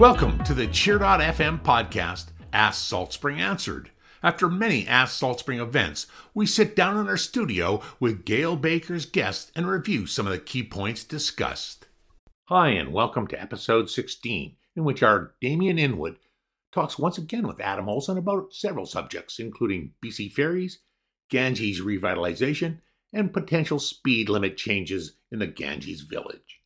Welcome to the Cheer.fm podcast, Ask Salt Spring Answered. After many Ask Salt Spring events, we sit down in our studio with Gail Baker's guests and review some of the key points discussed. Hi, and welcome to episode 16, in which our Damien Inwood talks once again with Adam Olsen about several subjects, including BC ferries, Ganges revitalization, and potential speed limit changes in the Ganges village.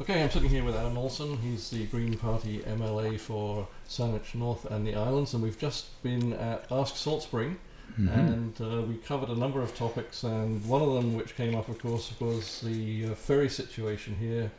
Okay, I'm sitting here with Adam Olsen. He's the Green Party MLA for Saanich North and the Islands, and we've just been at Ask Salt Spring, mm-hmm. and uh, we covered a number of topics. And one of them, which came up, of course, was the uh, ferry situation here.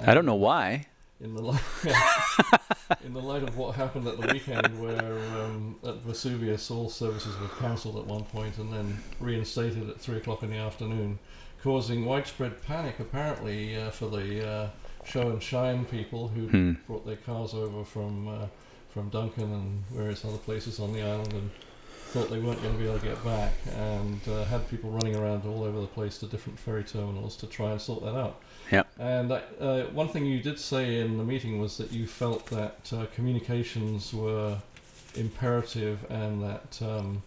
I don't know why. In the light, in the light of what happened at the weekend, where um, at Vesuvius all services were cancelled at one point and then reinstated at three o'clock in the afternoon causing widespread panic apparently uh, for the uh, show and shine people who hmm. brought their cars over from uh, from Duncan and various other places on the island and thought they weren't going to be able to get back and uh, had people running around all over the place to different ferry terminals to try and sort that out. Yep. And uh, one thing you did say in the meeting was that you felt that uh, communications were imperative and that um,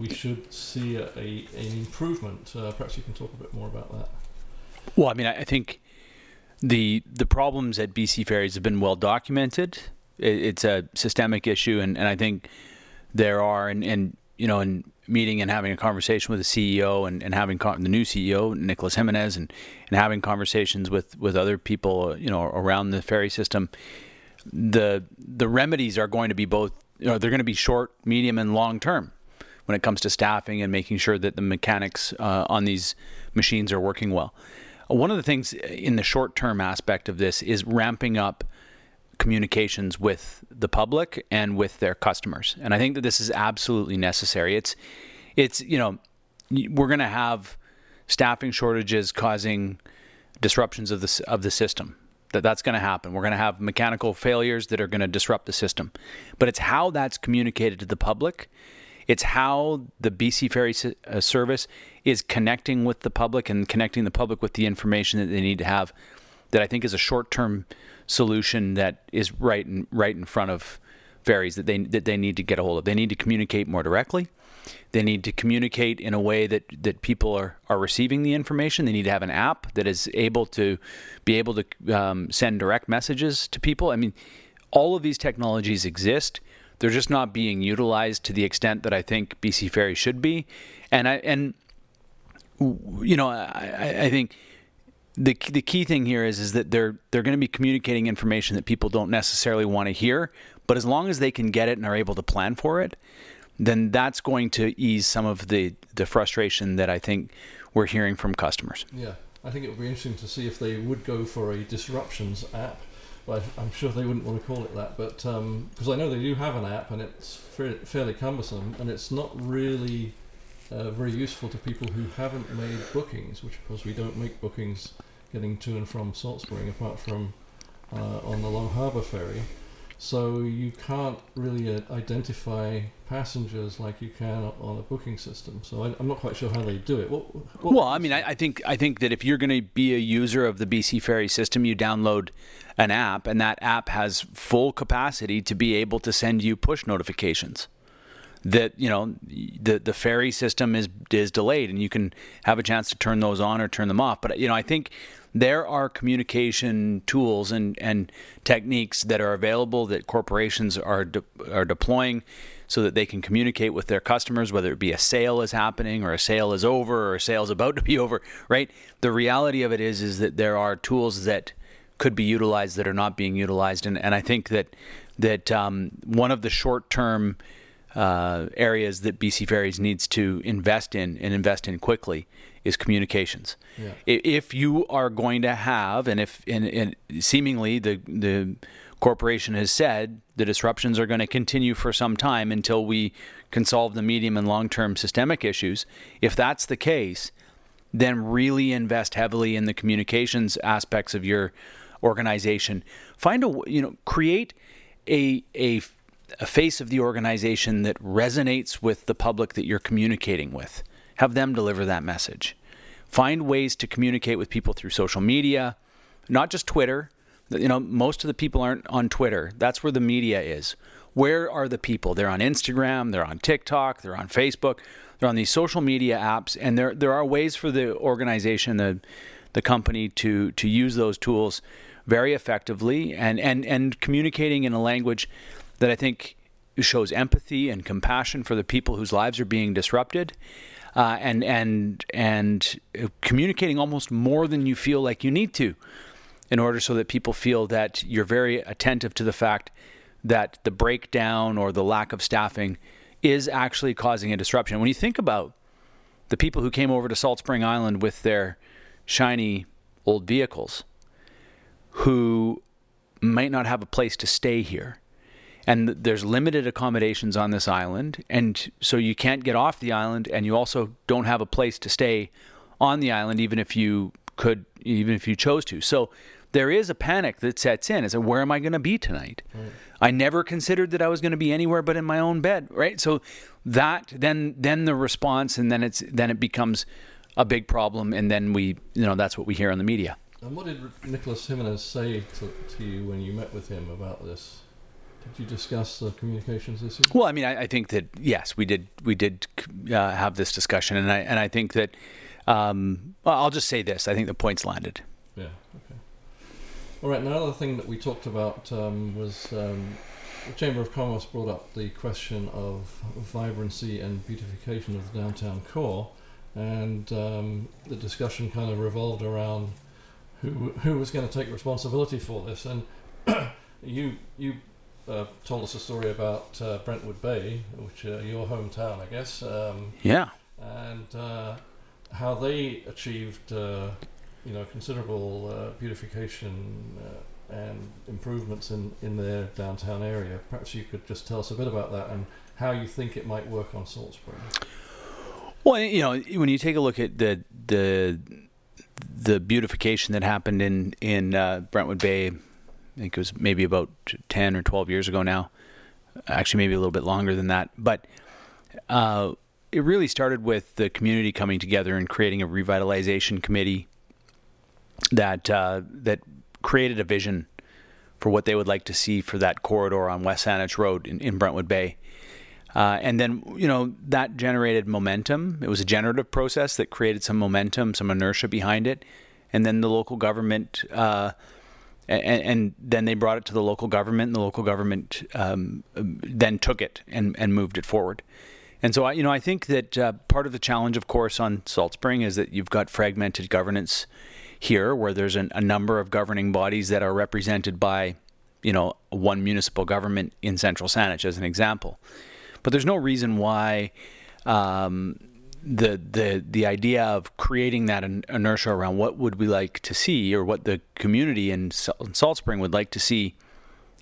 we should see a, a an improvement. Uh, perhaps you can talk a bit more about that. Well, I mean, I think the the problems at BC Ferries have been well documented. It, it's a systemic issue, and, and I think there are, and, and you know, in meeting and having a conversation with the CEO and, and having con- the new CEO Nicolas Jimenez and, and having conversations with, with other people, you know, around the ferry system. The the remedies are going to be both, you know, they're going to be short, medium, and long term when it comes to staffing and making sure that the mechanics uh, on these machines are working well. One of the things in the short term aspect of this is ramping up communications with the public and with their customers. And I think that this is absolutely necessary. It's it's you know we're going to have staffing shortages causing disruptions of the of the system. That that's going to happen. We're going to have mechanical failures that are going to disrupt the system. But it's how that's communicated to the public it's how the BC Ferry uh, service is connecting with the public and connecting the public with the information that they need to have. That I think is a short-term solution that is right in right in front of ferries that they that they need to get a hold of. They need to communicate more directly. They need to communicate in a way that, that people are, are receiving the information. They need to have an app that is able to be able to um, send direct messages to people. I mean, all of these technologies exist they're just not being utilized to the extent that I think BC Ferry should be. And I and you know I, I think the the key thing here is is that they're they're going to be communicating information that people don't necessarily want to hear, but as long as they can get it and are able to plan for it, then that's going to ease some of the the frustration that I think we're hearing from customers. Yeah, I think it would be interesting to see if they would go for a disruptions app well, I'm sure they wouldn't want to call it that, but because um, I know they do have an app and it's fairly cumbersome and it's not really uh, very useful to people who haven't made bookings, which of course we don't make bookings getting to and from Salt Spring apart from uh, on the Long Harbour ferry. So you can't really uh, identify passengers like you can on a booking system. So I, am not quite sure how they do it. What, what well, I mean, I, I, think I think that if you're going to be a user of the BC Ferry system, you download an app, and that app has full capacity to be able to send you push notifications. That you know the the ferry system is is delayed, and you can have a chance to turn those on or turn them off. But you know, I think there are communication tools and, and techniques that are available that corporations are de- are deploying so that they can communicate with their customers whether it be a sale is happening or a sale is over or a sale is about to be over right? The reality of it is is that there are tools that could be utilized that are not being utilized. And, and I think that that um, one of the short term uh, areas that BC Ferries needs to invest in and invest in quickly is communications. Yeah. If you are going to have, and if and, and seemingly the the corporation has said the disruptions are going to continue for some time until we can solve the medium and long term systemic issues. If that's the case, then really invest heavily in the communications aspects of your organization. Find a you know create a a a face of the organization that resonates with the public that you're communicating with have them deliver that message. Find ways to communicate with people through social media, not just Twitter, You know, most of the people aren't on Twitter. That's where the media is. Where are the people? They're on Instagram, they're on TikTok, they're on Facebook, they're on these social media apps, and there there are ways for the organization, the the company to to use those tools very effectively and and and communicating in a language that I think shows empathy and compassion for the people whose lives are being disrupted. Uh, and and and communicating almost more than you feel like you need to, in order so that people feel that you're very attentive to the fact that the breakdown or the lack of staffing is actually causing a disruption. When you think about the people who came over to Salt Spring Island with their shiny old vehicles, who might not have a place to stay here, and there's limited accommodations on this island, and so you can't get off the island, and you also don't have a place to stay on the island, even if you could, even if you chose to. So there is a panic that sets in. Is where am I going to be tonight? Right. I never considered that I was going to be anywhere but in my own bed, right? So that then then the response, and then it's then it becomes a big problem, and then we you know that's what we hear on the media. And what did Nicolas Jimenez say to, to you when you met with him about this? Did you discuss the communications issue? Well, I mean, I, I think that yes, we did. We did uh, have this discussion, and I and I think that um, well, I'll just say this: I think the points landed. Yeah. Okay. All right. Another thing that we talked about um, was um, the Chamber of Commerce brought up the question of vibrancy and beautification of the downtown core, and um, the discussion kind of revolved around who who was going to take responsibility for this, and you you uh, told us a story about uh, Brentwood Bay, which uh, your hometown, I guess. Um, yeah. And uh, how they achieved, uh, you know, considerable uh, beautification and improvements in, in their downtown area. Perhaps you could just tell us a bit about that and how you think it might work on Salt Spring. Well, you know, when you take a look at the the the beautification that happened in in Brentwood Bay I think it was maybe about 10 or 12 years ago now. Actually, maybe a little bit longer than that. But uh, it really started with the community coming together and creating a revitalization committee that uh, that created a vision for what they would like to see for that corridor on West Saanich Road in, in Brentwood Bay. Uh, and then, you know, that generated momentum. It was a generative process that created some momentum, some inertia behind it. And then the local government uh, and, and, then they brought it to the local government, and the local government um, then took it and, and moved it forward. And so, I, you know, I think that uh, part of the challenge, of course, on Salt Spring is that you've got fragmented governance here, where there's an, a number of governing bodies that are represented by, you know, one municipal government in Central Saanich, as an example. But there's no reason why um, the the the idea of creating that inertia around what would we like to see or what the community in Salt Spring would like to see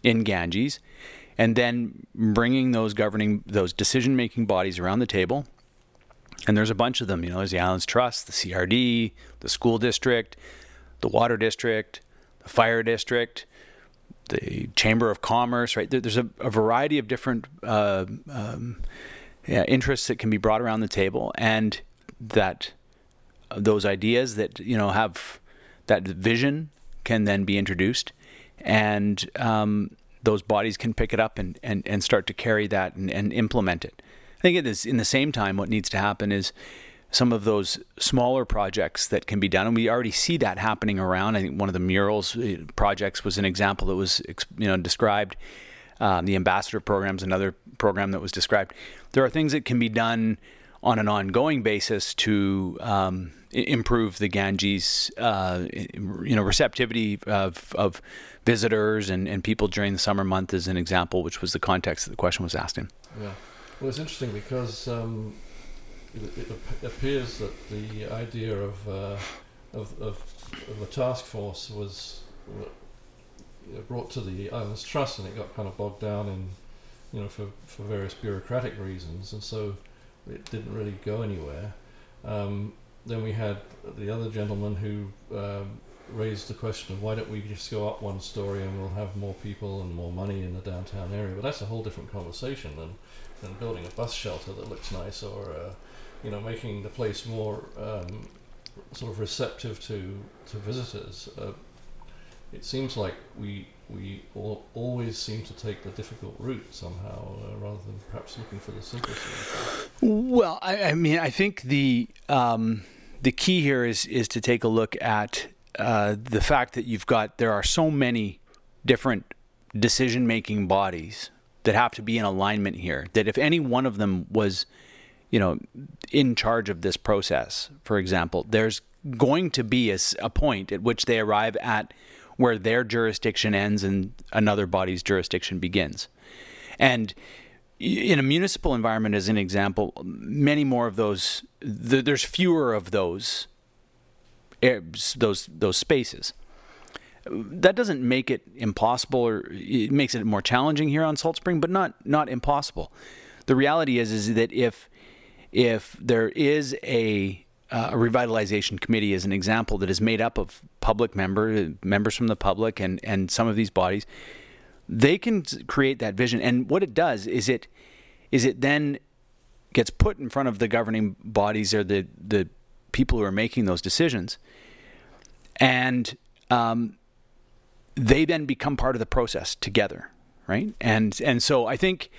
in Ganges, and then bringing those governing those decision making bodies around the table. And there's a bunch of them. You know, there's the Islands Trust, the CRD, the school district, the water district, the fire district, the Chamber of Commerce. Right there's a, a variety of different. Uh, um, interests that can be brought around the table, and that those ideas that you know have that vision can then be introduced, and um, those bodies can pick it up and, and, and start to carry that and, and implement it. I think it is in the same time what needs to happen is some of those smaller projects that can be done, and we already see that happening around. I think one of the murals uh, projects was an example that was you know described um, the ambassador program is another program that was described. There are things that can be done on an ongoing basis to um, improve the Ganges, uh, you know, receptivity of, of visitors and, and people during the summer month, as an example, which was the context that the question was asked in. Yeah, well, it's interesting because um, it, it, appears that the idea of, uh, of, of, of a task force was brought to the Islands Trust, and it got kind of bogged down in, you know, for, for various bureaucratic reasons, and so it didn't really go anywhere. Um, then we had the other gentleman who um, raised the question of why don't we just go up one story and we'll have more people and more money in the downtown area. But that's a whole different conversation than, than building a bus shelter that looks nice or, uh, you know, making the place more um, sort of receptive to, to visitors. Uh, it seems like we we all, always seem to take the difficult route somehow, uh, rather than perhaps looking for the simple solution. Well, I, I mean, I think the um, the key here is is to take a look at uh, the fact that you've got there are so many different decision making bodies that have to be in alignment here. That if any one of them was, you know, in charge of this process, for example, there's going to be a, a point at which they arrive at where their jurisdiction ends and another body's jurisdiction begins. And in a municipal environment, as an example, many more of those, there's fewer of those, those those spaces. That doesn't make it impossible, or it makes it more challenging here on Salt Spring, but not not impossible. The reality is is that if if there is a uh, a revitalization committee is an example that is made up of public member members from the public and and some of these bodies. They can create that vision. And what it does is it is it then gets put in front of the governing bodies or the the people who are making those decisions. And um, they then become part of the process together right? And and so i think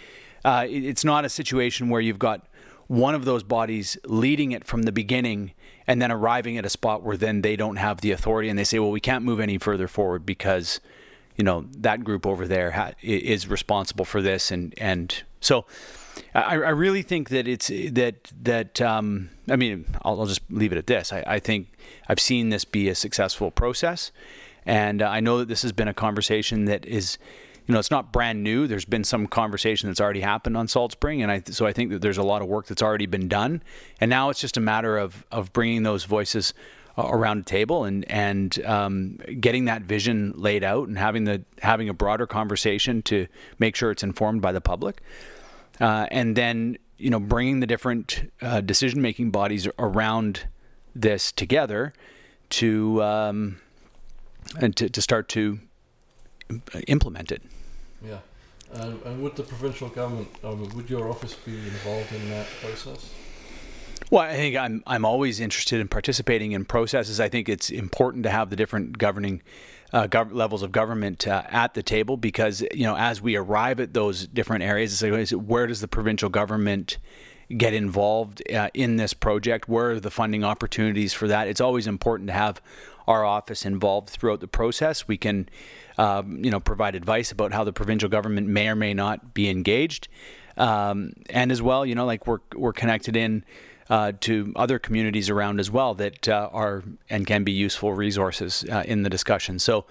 uh, it's not a situation where you've got one of those bodies leading it from the beginning and then arriving at a spot where then they don't have the authority and they say, well, we can't move any further forward because, you know, that group over there ha- is responsible for this. And, and so I, I really think that it's that, that, um, I mean, I'll, I'll, just leave it at this. I, I think I've seen this be a successful process. And uh, I know that this has been a conversation that is, you know, it's not brand new. There's been some conversation that's already happened on Salt Spring, and I so I think that there's a lot of work that's already been done, and now it's just a matter of of bringing those voices around a table and and um, getting that vision laid out and having the having a broader conversation to make sure it's informed by the public, uh, and then you know bringing the different uh, decision making bodies around this together to um, and to, to start to implement it. Yeah. And, and would the provincial government, um, would your office be involved in that process? Well, I think I'm I'm always interested in participating in processes. I think it's important to have the different governing uh, gov- levels of government uh, at the table because you know as we arrive at those different areas, it's like, where does the provincial government get involved uh, in this project? Where are the funding opportunities for that? It's always important to have our office involved throughout the process. We can um, you know, provide advice about how the provincial government may or may not be engaged. Um, and as well, you know, like we're, we're connected in uh, to other communities around as well that uh, are and can be useful resources uh, in the discussion. So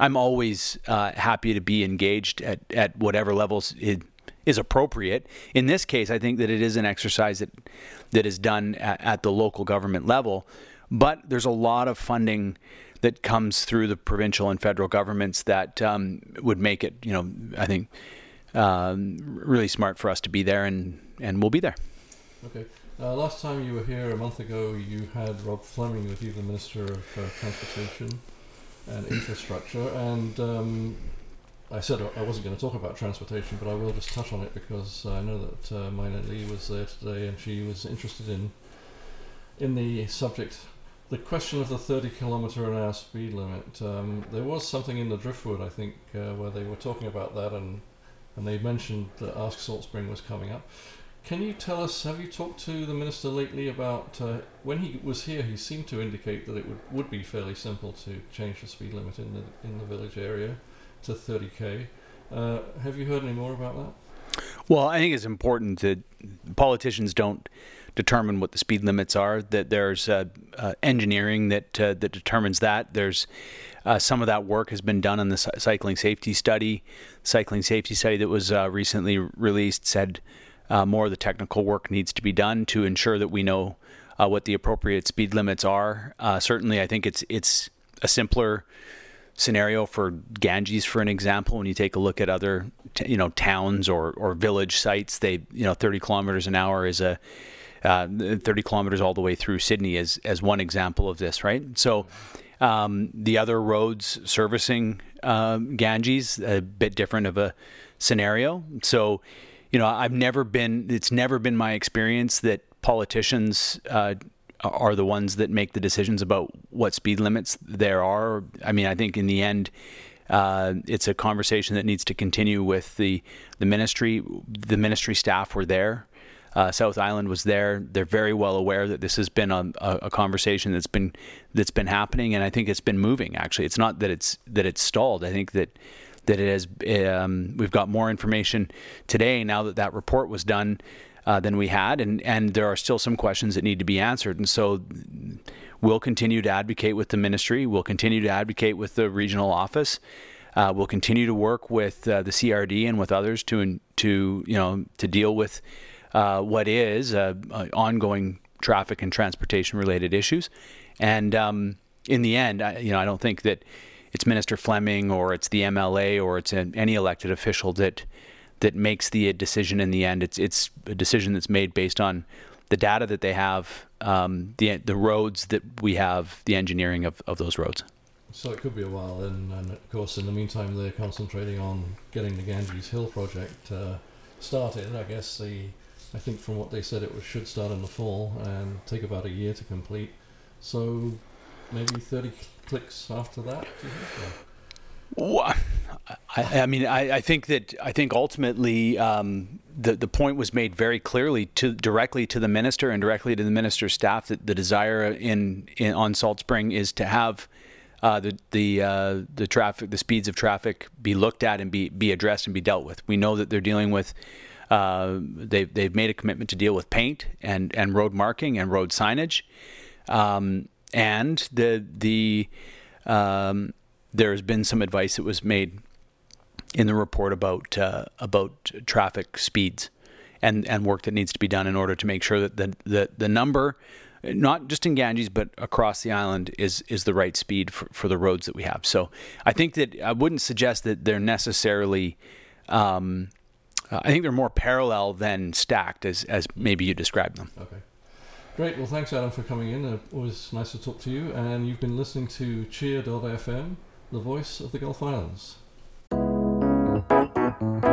I'm always uh, happy to be engaged at, at whatever levels it is appropriate. In this case, I think that it is an exercise that that is done at, at the local government level, but there's a lot of funding that comes through the provincial and federal governments that um, would make it, you know, I think um, really smart for us to be there, and and we'll be there. Okay. Uh, last time you were here a month ago, you had Rob Fleming with you, the Minister of uh, Transportation and Infrastructure, and um, I said I wasn't going to talk about transportation, but I will just touch on it because I know that uh, Mina Lee was there today, and she was interested in in the subject the question of the 30 kilometre an hour speed limit, um, there was something in the Driftwood, I think, uh, where they were talking about that, and and they mentioned that Ask Salt Spring was coming up. Can you tell us? Have you talked to the minister lately about uh, when he was here? He seemed to indicate that it would, would be fairly simple to change the speed limit in the in the village area to 30k. Uh, have you heard any more about that? Well, I think it's important that politicians don't determine what the speed limits are. That there's uh, uh, engineering that uh, that determines that. There's uh, some of that work has been done in the cycling safety study. Cycling safety study that was uh, recently released said more of the technical work needs to be done to ensure that we know what the appropriate speed limits are. certainly, I think it's it's a simpler scenario for Ganges, for an example. When you take a look at other, you know, towns or, or village sites, they, you know, 30 kilometers an hour is a uh, 30 kilometers all the way through Sidney as, as one example of this, right? So um, the other roads servicing uh, Ganges, a bit different of a scenario. So, you know, I've never been, it's never been my experience that politicians uh, are the ones that make the decisions about what speed limits there are. I mean, I think in the end, uh, it's a conversation that needs to continue with the the ministry. The ministry staff were there. Uh, South Island was there. They're very well aware that this has been a, a, conversation that's been that's been happening, and I think it's been moving. Actually, it's not that it's that it's stalled. I think that that it has. Um, we've got more information today now that that report was done uh, than we had, and and there are still some questions that need to be answered, and so we'll continue to advocate with the ministry. We'll continue to advocate with the regional office. Uh, we'll continue to work with uh, the CRD and with others to to you know to deal with uh, what is uh, ongoing traffic and transportation related issues. And um, in the end, I, you know, I don't think that it's Minister Fleming or it's the MLA or it's an, any elected official that that makes the decision in the end. It's it's a decision that's made based on the data that they have, um, the the roads that we have, the engineering of, of those roads. So it could be a while, and, and of course, in the meantime, they're concentrating on getting the Ganges Hill project uh, started. I guess the I think from what they said, it was, should start in the fall and take about a year to complete. So maybe 30 clicks after that. Well, I, I, mean, I, I, think that I think ultimately um, the the point was made very clearly to directly to the minister and directly to the minister's staff that the desire in, in on Salt Spring is to have uh, the the uh, the traffic the speeds of traffic be looked at and be be addressed and be dealt with. We know that they're dealing with uh, they've, they've made a commitment to deal with paint and, and road marking and road signage. Um, and the, the, um, there's been some advice that was made in the report about, uh, about traffic speeds and, and work that needs to be done in order to make sure that the, the, the number, not just in Ganges, but across the island, is is the right speed for, for the roads that we have. So I think that I wouldn't suggest that they're necessarily um, I think they're more parallel than stacked, as as maybe you described them. Okay. Great. Well, thanks, Adam, for coming in. Uh, always nice to talk to you. And you've been listening to Cheer.fm, the voice of the Gulf Islands. Bye.